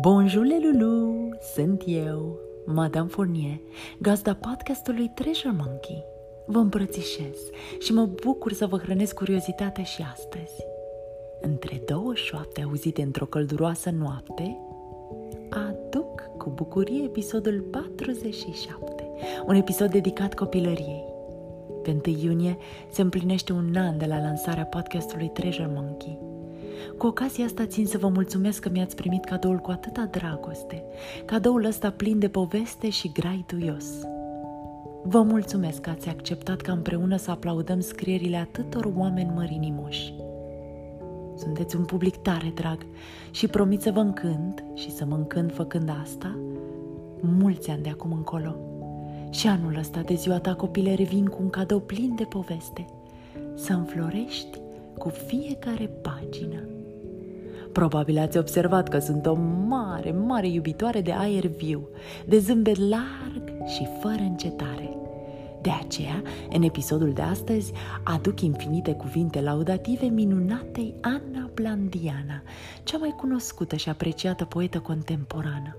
Bonjour, Lulu! Sunt eu, Madame Fournier, gazda podcastului Treasure Monkey. Vă îmbrățișez și mă bucur să vă hrănesc curiozitatea și astăzi. Între două șoapte auzite într-o călduroasă noapte, aduc cu bucurie episodul 47, un episod dedicat copilăriei. Pe 1 iunie se împlinește un an de la lansarea podcastului Treasure Monkey – cu ocazia asta țin să vă mulțumesc că mi-ați primit cadoul cu atâta dragoste, cadoul ăsta plin de poveste și grai duios. Vă mulțumesc că ați acceptat ca împreună să aplaudăm scrierile atâtor oameni mărinimoși. Sunteți un public tare drag și promit să vă încânt și să mă încânt făcând asta mulți ani de acum încolo. Și anul ăsta de ziua ta, copile, revin cu un cadou plin de poveste. Să înflorești cu fiecare pagină. Probabil ați observat că sunt o mare, mare iubitoare de aer viu, de zâmbet larg și fără încetare. De aceea, în episodul de astăzi, aduc infinite cuvinte laudative minunatei Anna Blandiana, cea mai cunoscută și apreciată poetă contemporană.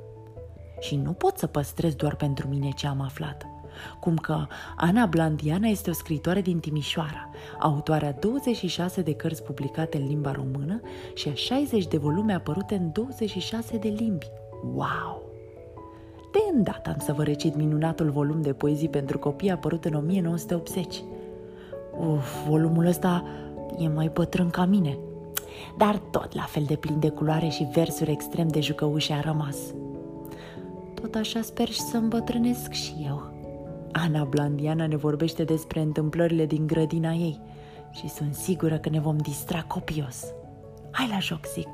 Și nu pot să păstrez doar pentru mine ce am aflat cum că Ana Blandiana este o scritoare din Timișoara, autoarea 26 de cărți publicate în limba română și a 60 de volume apărute în 26 de limbi. Wow! De îndată am să vă recit minunatul volum de poezii pentru copii apărut în 1980. Uf, volumul ăsta e mai bătrân ca mine, dar tot la fel de plin de culoare și versuri extrem de jucăușe a rămas. Tot așa sper și să îmbătrânesc și eu. Ana Blandiana ne vorbește despre întâmplările din grădina ei și sunt sigură că ne vom distra copios. Hai la joc, zic!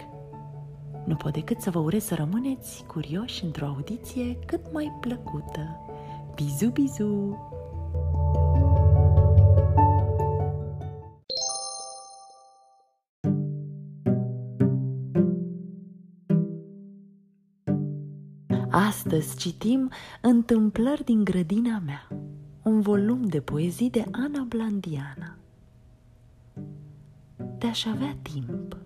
Nu pot decât să vă urez să rămâneți curioși într-o audiție cât mai plăcută. Bizu, bizu! Astăzi citim Întâmplări din grădina mea, un volum de poezii de Ana Blandiana. De-aș avea timp.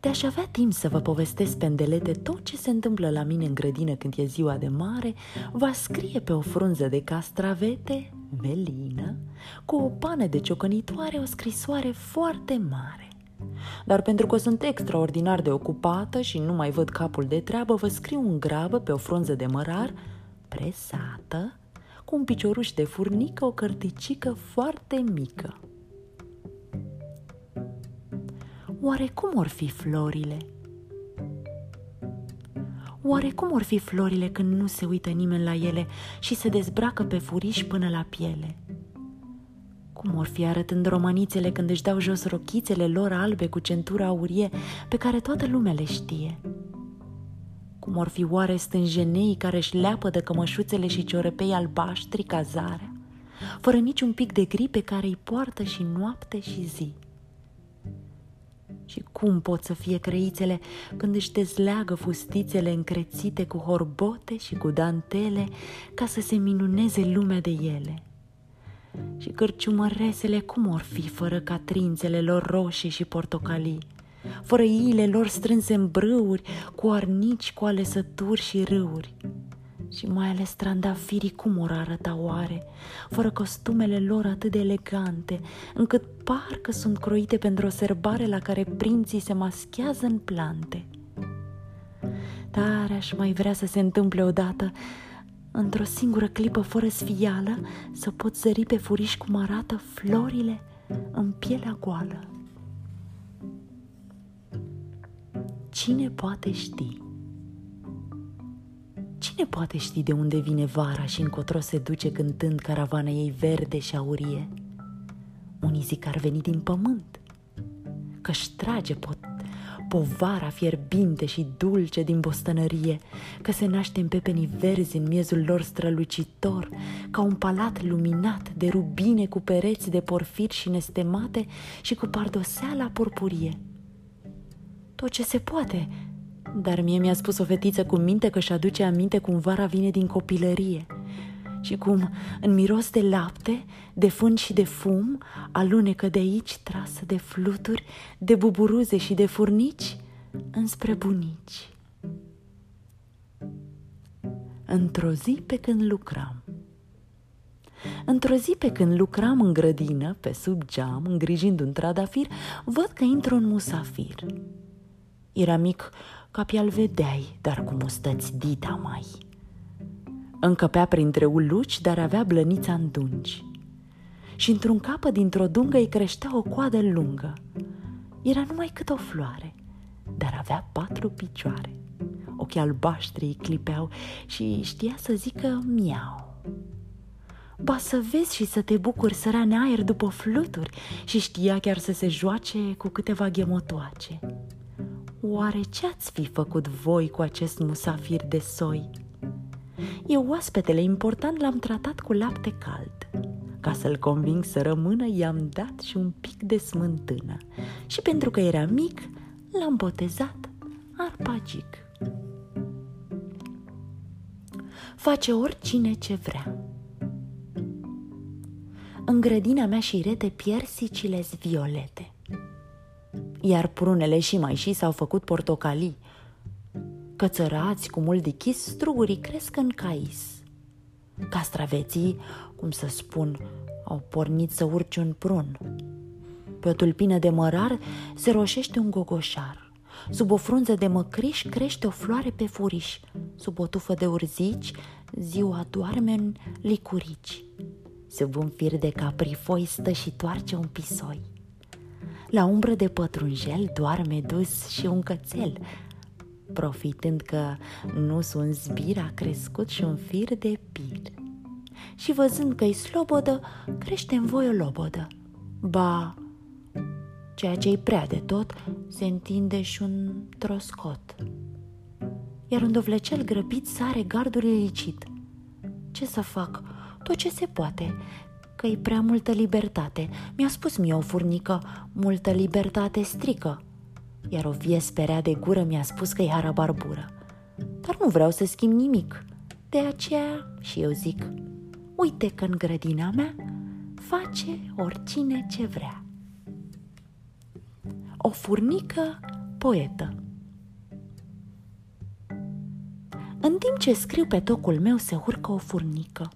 De-aș avea timp să vă povestesc pe îndelete tot ce se întâmplă la mine în grădină când e ziua de mare, va scrie pe o frunză de castravete, velină, cu o pană de ciocănitoare o scrisoare foarte mare. Dar pentru că sunt extraordinar de ocupată și nu mai văd capul de treabă, vă scriu în grabă pe o frunză de mărar, presată, cu un picioruș de furnică, o cărticică foarte mică. Oare cum or fi florile? Oare cum or fi florile când nu se uită nimeni la ele și se dezbracă pe furiș până la piele? Cum or fi arătând romanițele când își dau jos rochițele lor albe cu centura aurie pe care toată lumea le știe? Cum or fi oare stânjenei care își leapă de cămășuțele și ciorepei albaștri ca zarea, fără niciun pic de gri pe care îi poartă și noapte și zi? Și cum pot să fie creițele când își dezleagă fustițele încrețite cu horbote și cu dantele ca să se minuneze lumea de ele? și cârciumăresele cum or fi fără catrințele lor roșii și portocalii, fără iile lor strânse în brâuri, cu arnici, cu alesături și râuri. Și mai ales trandafirii cum or arăta oare, fără costumele lor atât de elegante, încât parcă sunt croite pentru o serbare la care prinții se maschează în plante. Tare aș mai vrea să se întâmple odată într-o singură clipă fără sfială, să pot zări pe furiș cum arată florile în pielea goală. Cine poate ști? Cine poate ști de unde vine vara și încotro se duce cântând caravana ei verde și aurie? Unii zic că ar veni din pământ, că-și trage pot povara fierbinte și dulce din bostănărie, că se naște în pepenii verzi în miezul lor strălucitor, ca un palat luminat de rubine cu pereți de porfir și nestemate și cu pardoseala purpurie. Tot ce se poate, dar mie mi-a spus o fetiță cu minte că și aduce aminte cum vara vine din copilărie – și cum, în miros de lapte, de fân și de fum, alunecă de aici trasă de fluturi, de buburuze și de furnici, înspre bunici. Într-o zi pe când lucram. Într-o zi pe când lucram în grădină, pe sub geam, îngrijind un trandafir, văd că intră un musafir. Era mic ca pe-al vedeai, dar cu mustăți dita mai. Încăpea printre uluci, dar avea blănița în dungi. Și într-un capă dintr-o dungă îi creștea o coadă lungă. Era numai cât o floare, dar avea patru picioare. Ochii albaștri îi clipeau și știa să zică miau. Ba să vezi și să te bucuri sărea aer după fluturi și știa chiar să se joace cu câteva ghemotoace. Oare ce ați fi făcut voi cu acest musafir de soi? Eu oaspetele important l-am tratat cu lapte cald. Ca să-l conving să rămână, i-am dat și un pic de smântână. Și pentru că era mic, l-am botezat Arpagic. Face oricine ce vrea. În grădina mea și rete piersicile violete. Iar prunele și mai și s-au făcut portocalii. Cățărați cu mult dichis, strugurii cresc în cais. Castraveții, cum să spun, au pornit să urce un prun. Pe o tulpină de mărar se roșește un gogoșar. Sub o frunză de măcriș crește o floare pe furiș. Sub o tufă de urzici, ziua doarme în licurici. Sub un fir de caprifoi stă și toarce un pisoi. La umbră de pătrunjel doarme dus și un cățel, profitând că nu sunt zbir, a crescut și un fir de pir. Și văzând că-i slobodă, crește în voi o lobodă. Ba, ceea ce-i prea de tot, se întinde și un troscot. Iar un dovlecel grăbit sare gardul licit. Ce să fac? Tot ce se poate, că e prea multă libertate. Mi-a spus mie o furnică, multă libertate strică. Iar o vie sperea de gură mi-a spus că e harabarbură. Dar nu vreau să schimb nimic. De aceea și eu zic, uite că în grădina mea face oricine ce vrea o furnică poetă. În timp ce scriu pe tocul meu se urcă o furnică.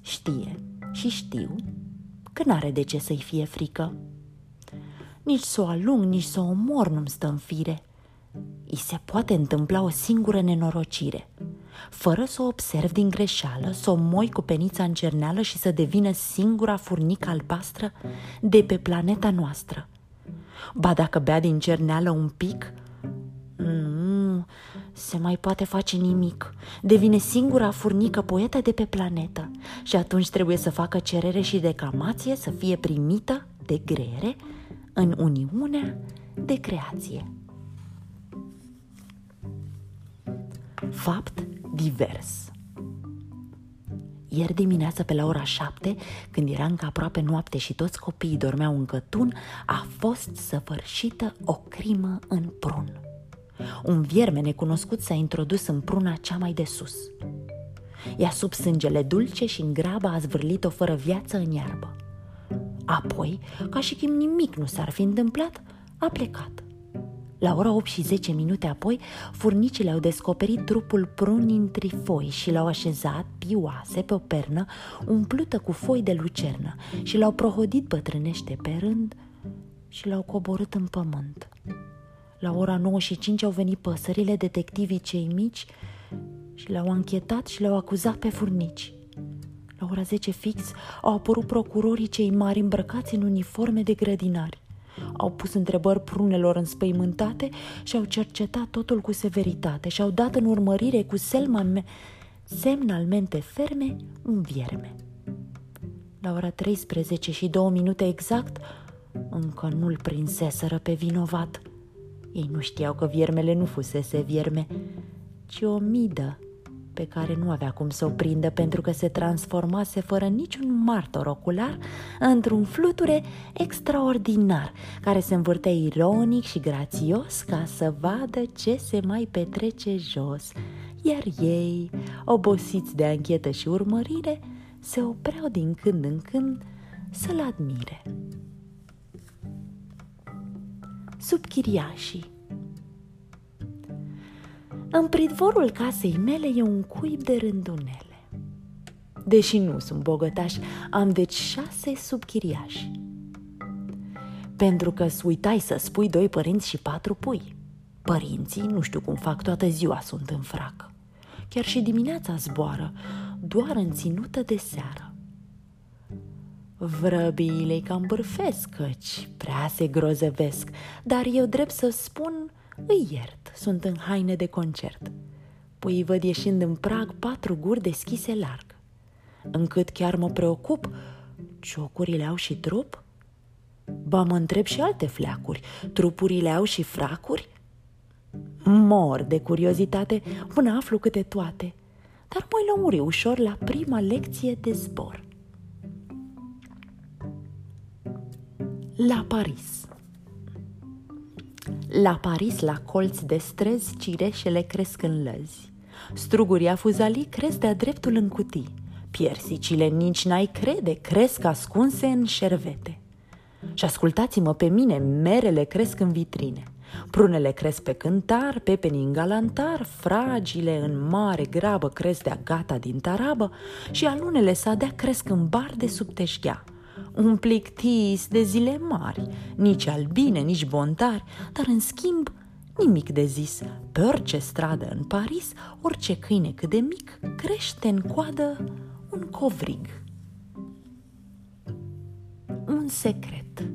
Știe și știu că n-are de ce să-i fie frică. Nici să o alung, nici să o omor nu-mi stă în fire. I se poate întâmpla o singură nenorocire. Fără să o observ din greșeală, să o moi cu penița în cerneală și să devină singura furnică albastră de pe planeta noastră. Ba dacă bea din cerneală un pic, nu se mai poate face nimic. Devine singura furnică poetă de pe planetă și atunci trebuie să facă cerere și declamație să fie primită de grere în Uniunea de Creație. Fapt divers ieri dimineață pe la ora șapte, când era încă aproape noapte și toți copiii dormeau în cătun, a fost săvârșită o crimă în prun. Un vierme necunoscut s-a introdus în pruna cea mai de sus. Ea sub sângele dulce și în grabă a zvârlit-o fără viață în iarbă. Apoi, ca și cum nimic nu s-ar fi întâmplat, a plecat. La ora 8 și 10 minute apoi, furnicile au descoperit trupul prunii în trifoi și l-au așezat pioase pe o pernă umplută cu foi de lucernă și l-au prohodit bătrânește pe rând și l-au coborât în pământ. La ora 9 și 5 au venit păsările, detectivii cei mici și l-au anchetat și l-au acuzat pe furnici. La ora 10 fix au apărut procurorii cei mari îmbrăcați în uniforme de grădinari. Au pus întrebări prunelor înspăimântate și au cercetat totul cu severitate și au dat în urmărire cu selman semnalmente ferme un vierme. La ora 13 și două minute exact, încă nu-l prinseseră pe vinovat. Ei nu știau că viermele nu fusese vierme, ci o midă pe care nu avea cum să o prindă pentru că se transformase fără niciun martor ocular într-un fluture extraordinar care se învârtea ironic și grațios ca să vadă ce se mai petrece jos, iar ei, obosiți de anchetă și urmărire, se opreau din când în când să-l admire. Sub chiriașii În pridvorul casei mele e un cuib de rândunele. Deși nu sunt bogătaș, am deci șase subchiriași. Pentru că uitai să spui doi părinți și patru pui. Părinții, nu știu cum fac, toată ziua sunt în frac. Chiar și dimineața zboară, doar în ținută de seară. Vrăbiile cam bârfesc, căci prea se grozăvesc, dar eu drept să spun, îi iert, sunt în haine de concert. Pui văd ieșind în prag patru guri deschise larg. Încât chiar mă preocup, ciocurile au și trup? Ba mă întreb și alte fleacuri, trupurile au și fracuri? Mor de curiozitate până aflu câte toate, dar mă lămuri ușor la prima lecție de zbor. La Paris La Paris, la colț de străzi, cireșele cresc în lăzi. Strugurii afuzalii cresc de-a dreptul în cutii. Piersicile nici n-ai crede, cresc ascunse în șervete. Și ascultați-mă pe mine, merele cresc în vitrine. Prunele cresc pe cântar, pepenii în galantar, fragile în mare grabă cresc de gata din tarabă și alunele sadea cresc în bar de sub teșghea. Un plictis de zile mari, nici albine, nici bontari, dar în schimb nimic de zis. Pe orice stradă în Paris, orice câine cât de mic, crește în coadă un covrig. Un secret.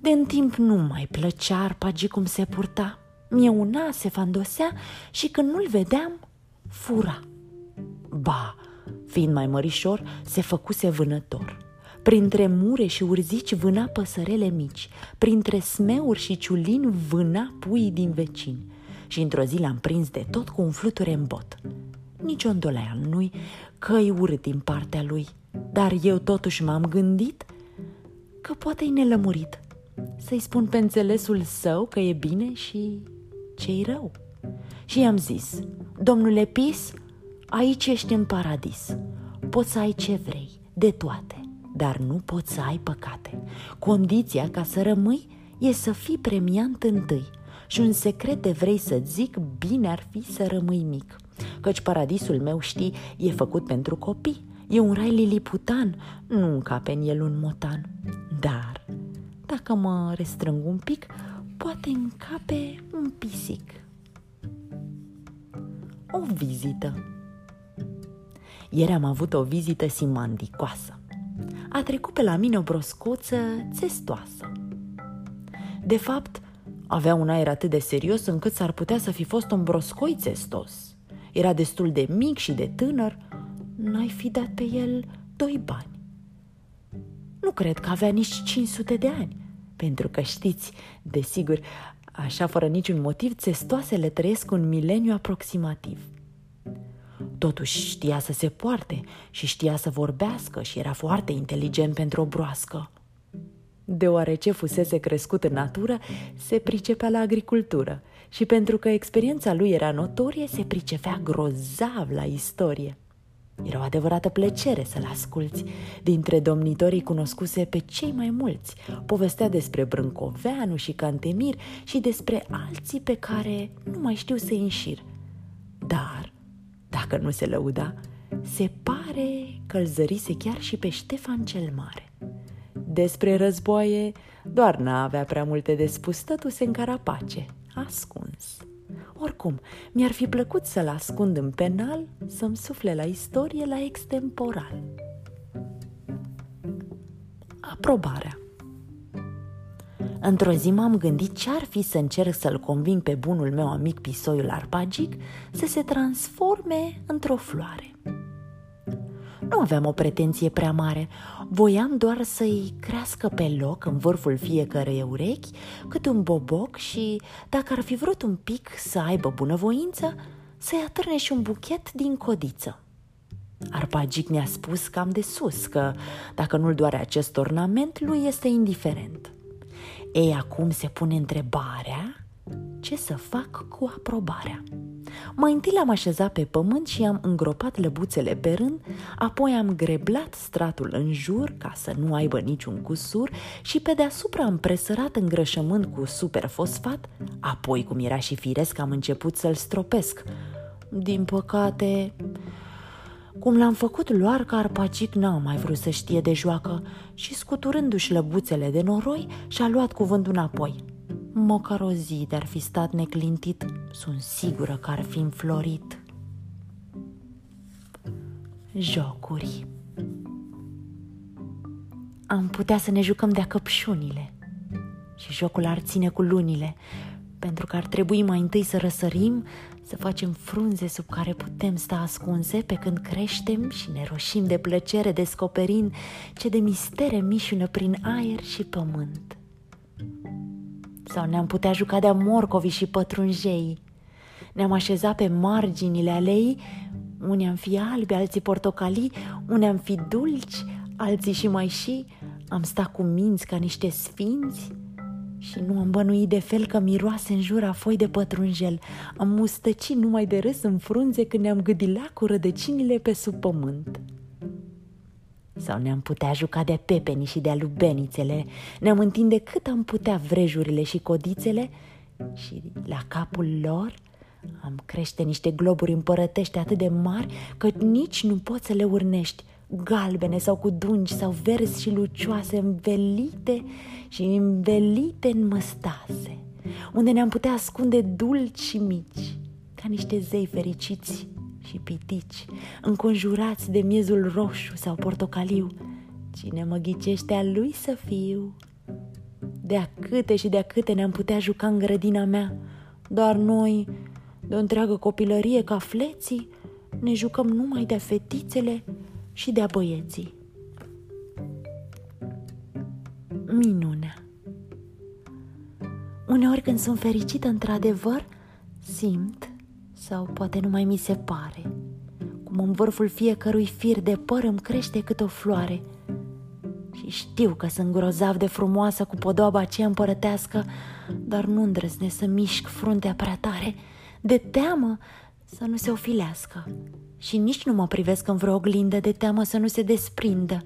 De în timp nu mai plăcea arpagii cum se purta. Mie una se fandosea și când nu-l vedeam, fura. Ba, fiind mai mărișor, se făcuse vânător. Printre mure și urzici vâna păsărele mici, printre smeuri și ciulini vâna puii din vecini. Și într-o zi l-am prins de tot cu un fluture în bot. Nici o îndoleală nu-i că-i urât din partea lui, dar eu totuși m-am gândit că poate-i nelămurit să-i spun pe înțelesul său că e bine și ce-i rău. Și i-am zis, domnule Pis, aici ești în paradis. Poți să ai ce vrei, de toate, dar nu poți să ai păcate. Condiția ca să rămâi e să fii premiant întâi. Și un secret de vrei să zic, bine ar fi să rămâi mic. Căci paradisul meu, știi, e făcut pentru copii. E un rai liliputan, nu încape în el un motan. Dar dacă mă restrâng un pic, poate încape un pisic. O vizită. Ieri am avut o vizită simandicoasă. A trecut pe la mine o broscoță țestoasă. De fapt, avea un aer atât de serios încât s-ar putea să fi fost un broscoi țestos. Era destul de mic și de tânăr, n-ai fi dat pe el doi bani. Nu cred că avea nici 500 de ani, pentru că știți, desigur, așa fără niciun motiv, țestoasele trăiesc un mileniu aproximativ. Totuși știa să se poarte și știa să vorbească și era foarte inteligent pentru o broască. Deoarece fusese crescut în natură, se pricepea la agricultură și pentru că experiența lui era notorie, se pricepea grozav la istorie. Era o adevărată plăcere să-l asculți. Dintre domnitorii cunoscuse pe cei mai mulți. Povestea despre Brâncoveanu și Cantemir și despre alții pe care nu mai știu să înșir. Dar, dacă nu se lăuda, se pare că îl zărise chiar și pe Ștefan cel Mare. Despre războaie doar n-avea prea multe de spus, stătuse în carapace, ascuns. Oricum, mi-ar fi plăcut să-l ascund în penal, să-mi sufle la istorie la extemporal. Aprobarea Într-o zi m-am gândit ce-ar fi să încerc să-l conving pe bunul meu amic pisoiul arpagic să se transforme într-o floare. Nu aveam o pretenție prea mare, voiam doar să-i crească pe loc în vârful fiecărei urechi câte un boboc și, dacă ar fi vrut un pic să aibă bunăvoință, să-i atârne și un buchet din codiță. Arpagic ne-a spus cam de sus că, dacă nu-l doare acest ornament, lui este indiferent. Ei, acum se pune întrebarea ce să fac cu aprobarea. Mai întâi l-am așezat pe pământ și am îngropat lăbuțele pe rând, apoi am greblat stratul în jur ca să nu aibă niciun cusur și pe deasupra am presărat îngrășământ cu superfosfat, apoi, cum era și firesc, am început să-l stropesc. Din păcate, cum l-am făcut luar că arpacic n-a mai vrut să știe de joacă și scuturându-și lăbuțele de noroi și-a luat cuvântul înapoi. Măcar o zi de-ar fi stat neclintit, sunt sigură că ar fi înflorit. Jocuri Am putea să ne jucăm de-a căpșunile și jocul ar ține cu lunile, pentru că ar trebui mai întâi să răsărim, să facem frunze sub care putem sta ascunse pe când creștem și ne roșim de plăcere descoperind ce de mistere mișună prin aer și pământ. Sau ne-am putea juca de morcovi și pătrunjei. Ne-am așezat pe marginile alei, unii am fi albi, alții portocalii, unii am fi dulci, alții și mai și, am stat cu minți ca niște sfinți și nu am bănuit de fel că miroase în jur a foi de pătrunjel. Am mustăcit numai de râs în frunze când ne-am gâdilat cu rădăcinile pe sub pământ. Sau ne-am putea juca de pepeni și de alubenițele, ne-am întinde cât am putea vrejurile și codițele și la capul lor am crește niște globuri împărătești atât de mari că nici nu poți să le urnești, galbene sau cu dungi sau verzi și lucioase, învelite și învelite în măstase, unde ne-am putea ascunde dulci și mici, ca niște zei fericiți și pitici, înconjurați de miezul roșu sau portocaliu. Cine mă ghicește a lui să fiu? De-a câte și de-a câte ne-am putea juca în grădina mea, doar noi, de o întreagă copilărie ca fleții, ne jucăm numai de fetițele și de-a băieții. Minunea Uneori când sunt fericită într-adevăr, simt sau poate numai mi se pare. Cum în vârful fiecărui fir de păr îmi crește cât o floare. Și știu că sunt grozav de frumoasă cu podoaba aceea împărătească, dar nu îndrăznesc să mișc fruntea prea tare, de teamă să nu se ofilească. Și nici nu mă privesc în vreo oglindă de teamă să nu se desprindă.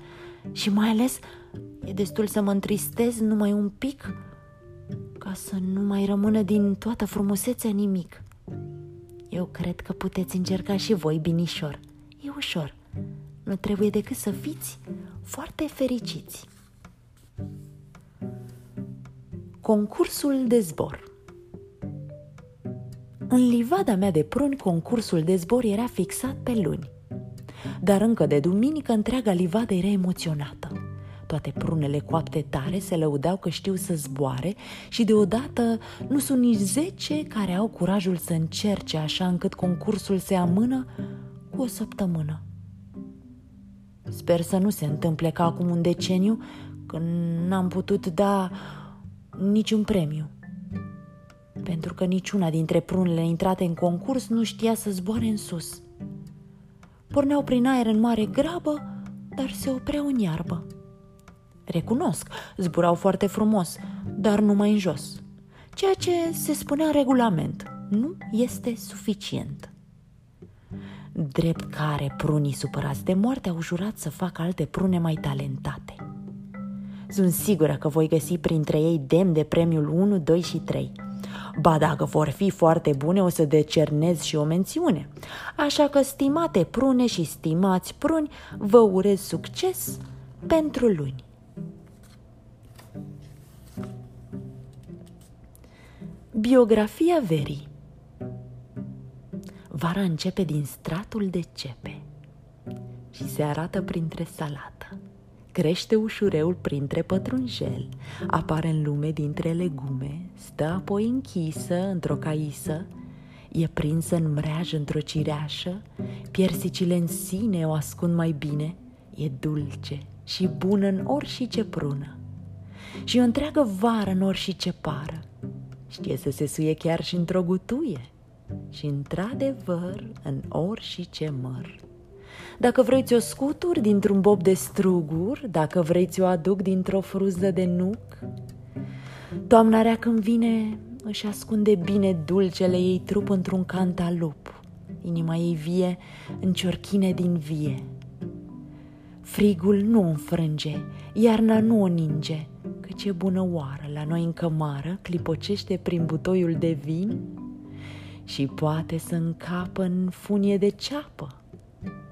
Și mai ales e destul să mă întristez numai un pic ca să nu mai rămână din toată frumusețea nimic. Eu cred că puteți încerca și voi, binișor. E ușor. Nu trebuie decât să fiți foarte fericiți. Concursul de zbor În livada mea de pruni, concursul de zbor era fixat pe luni. Dar încă de duminică, întreaga livadă era emoționată. Toate prunele coapte tare se lăudau că știu să zboare și deodată nu sunt nici zece care au curajul să încerce așa încât concursul se amână cu o săptămână. Sper să nu se întâmple ca acum un deceniu când n-am putut da niciun premiu. Pentru că niciuna dintre prunele intrate în concurs nu știa să zboare în sus. Porneau prin aer în mare grabă, dar se opreau în iarbă. Recunosc, zburau foarte frumos, dar numai în jos. Ceea ce se spunea în regulament nu este suficient. Drept care prunii supărați de moarte au jurat să facă alte prune mai talentate. Sunt sigură că voi găsi printre ei demn de premiul 1, 2 și 3. Ba dacă vor fi foarte bune, o să decernez și o mențiune. Așa că, stimate prune și stimați pruni, vă urez succes pentru luni. Biografia verii Vara începe din stratul de cepe și se arată printre salată. Crește ușureul printre pătrunjel, apare în lume dintre legume, stă apoi închisă într-o caisă, e prinsă în mreaj într-o cireașă, piersicile în sine o ascund mai bine, e dulce și bună în orice prună. Și o întreagă vară în orice pară, Știe să se suie chiar și într-o gutuie și într-adevăr în ori și ce măr. Dacă vreți o scuturi dintr-un bob de strugur, dacă vreți o aduc dintr-o fruză de nuc, toamna rea când vine, își ascunde bine dulcele ei trup într-un cantalup, inima ei vie în ciorchine din vie. Frigul nu înfrânge, iarna nu o ninge, căci e bună oară la noi în cămară, clipocește prin butoiul de vin și poate să încapă în funie de ceapă.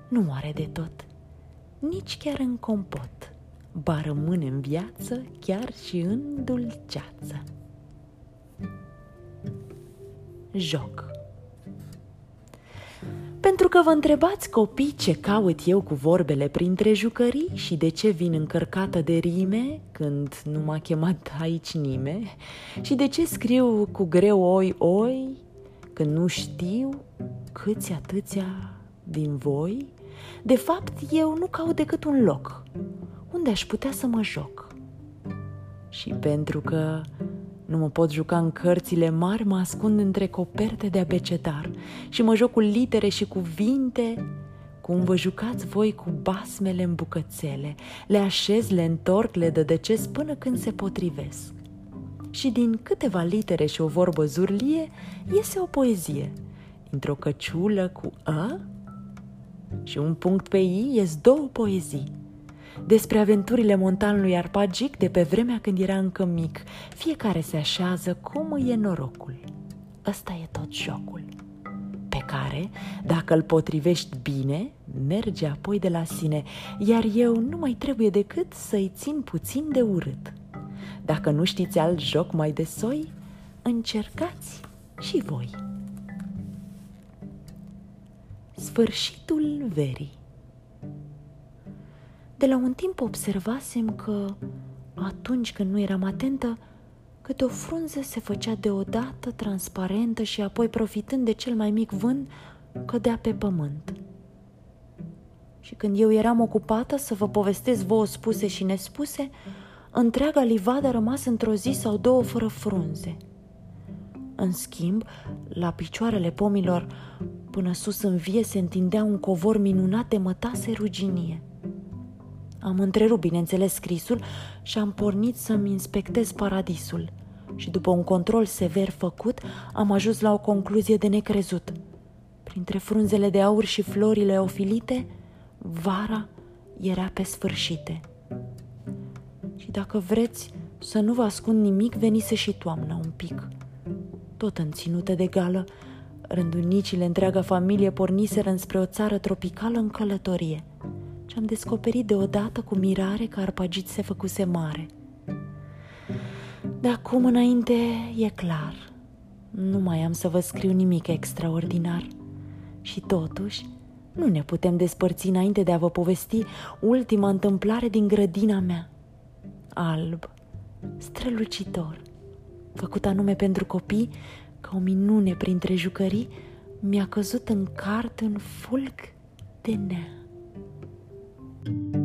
Nu moare de tot, nici chiar în compot, ba rămâne în viață chiar și în dulceață. Joc pentru că vă întrebați copii ce caut eu cu vorbele printre jucării și de ce vin încărcată de rime când nu m-a chemat aici nimeni și de ce scriu cu greu oi oi când nu știu câți atâția din voi, de fapt eu nu caut decât un loc unde aș putea să mă joc. Și pentru că nu mă pot juca în cărțile mari, mă ascund între coperte de abecetar și mă joc cu litere și cuvinte, cum vă jucați voi cu basmele în bucățele, le așez, le întorc, le dădecesc până când se potrivesc. Și din câteva litere și o vorbă zurlie, iese o poezie. Într-o căciulă cu A și un punct pe I ies două poezii despre aventurile montanului Arpagic de pe vremea când era încă mic. Fiecare se așează cum îi e norocul. Ăsta e tot jocul pe care, dacă îl potrivești bine, merge apoi de la sine, iar eu nu mai trebuie decât să-i țin puțin de urât. Dacă nu știți alt joc mai de soi, încercați și voi. Sfârșitul verii de la un timp observasem că, atunci când nu eram atentă, câte o frunză se făcea deodată transparentă și apoi, profitând de cel mai mic vânt, cădea pe pământ. Și când eu eram ocupată să vă povestesc vouă spuse și nespuse, întreaga livadă a rămas într-o zi sau două fără frunze. În schimb, la picioarele pomilor, până sus în vie, se întindea un covor minunat de mătase ruginie – am întrerupt, bineînțeles, scrisul și am pornit să-mi inspectez paradisul. Și după un control sever făcut, am ajuns la o concluzie de necrezut. Printre frunzele de aur și florile ofilite, vara era pe sfârșite. Și dacă vreți să nu vă ascund nimic, venise și toamna un pic. Tot în ținută de gală, rândunicile întreaga familie porniseră înspre o țară tropicală în călătorie – și am descoperit deodată cu mirare că arpagit se făcuse mare. De acum înainte e clar, nu mai am să vă scriu nimic extraordinar. Și totuși, nu ne putem despărți înainte de a vă povesti ultima întâmplare din grădina mea. Alb, strălucitor, făcut anume pentru copii, ca o minune printre jucării, mi-a căzut în cart un fulg de nea. Thank you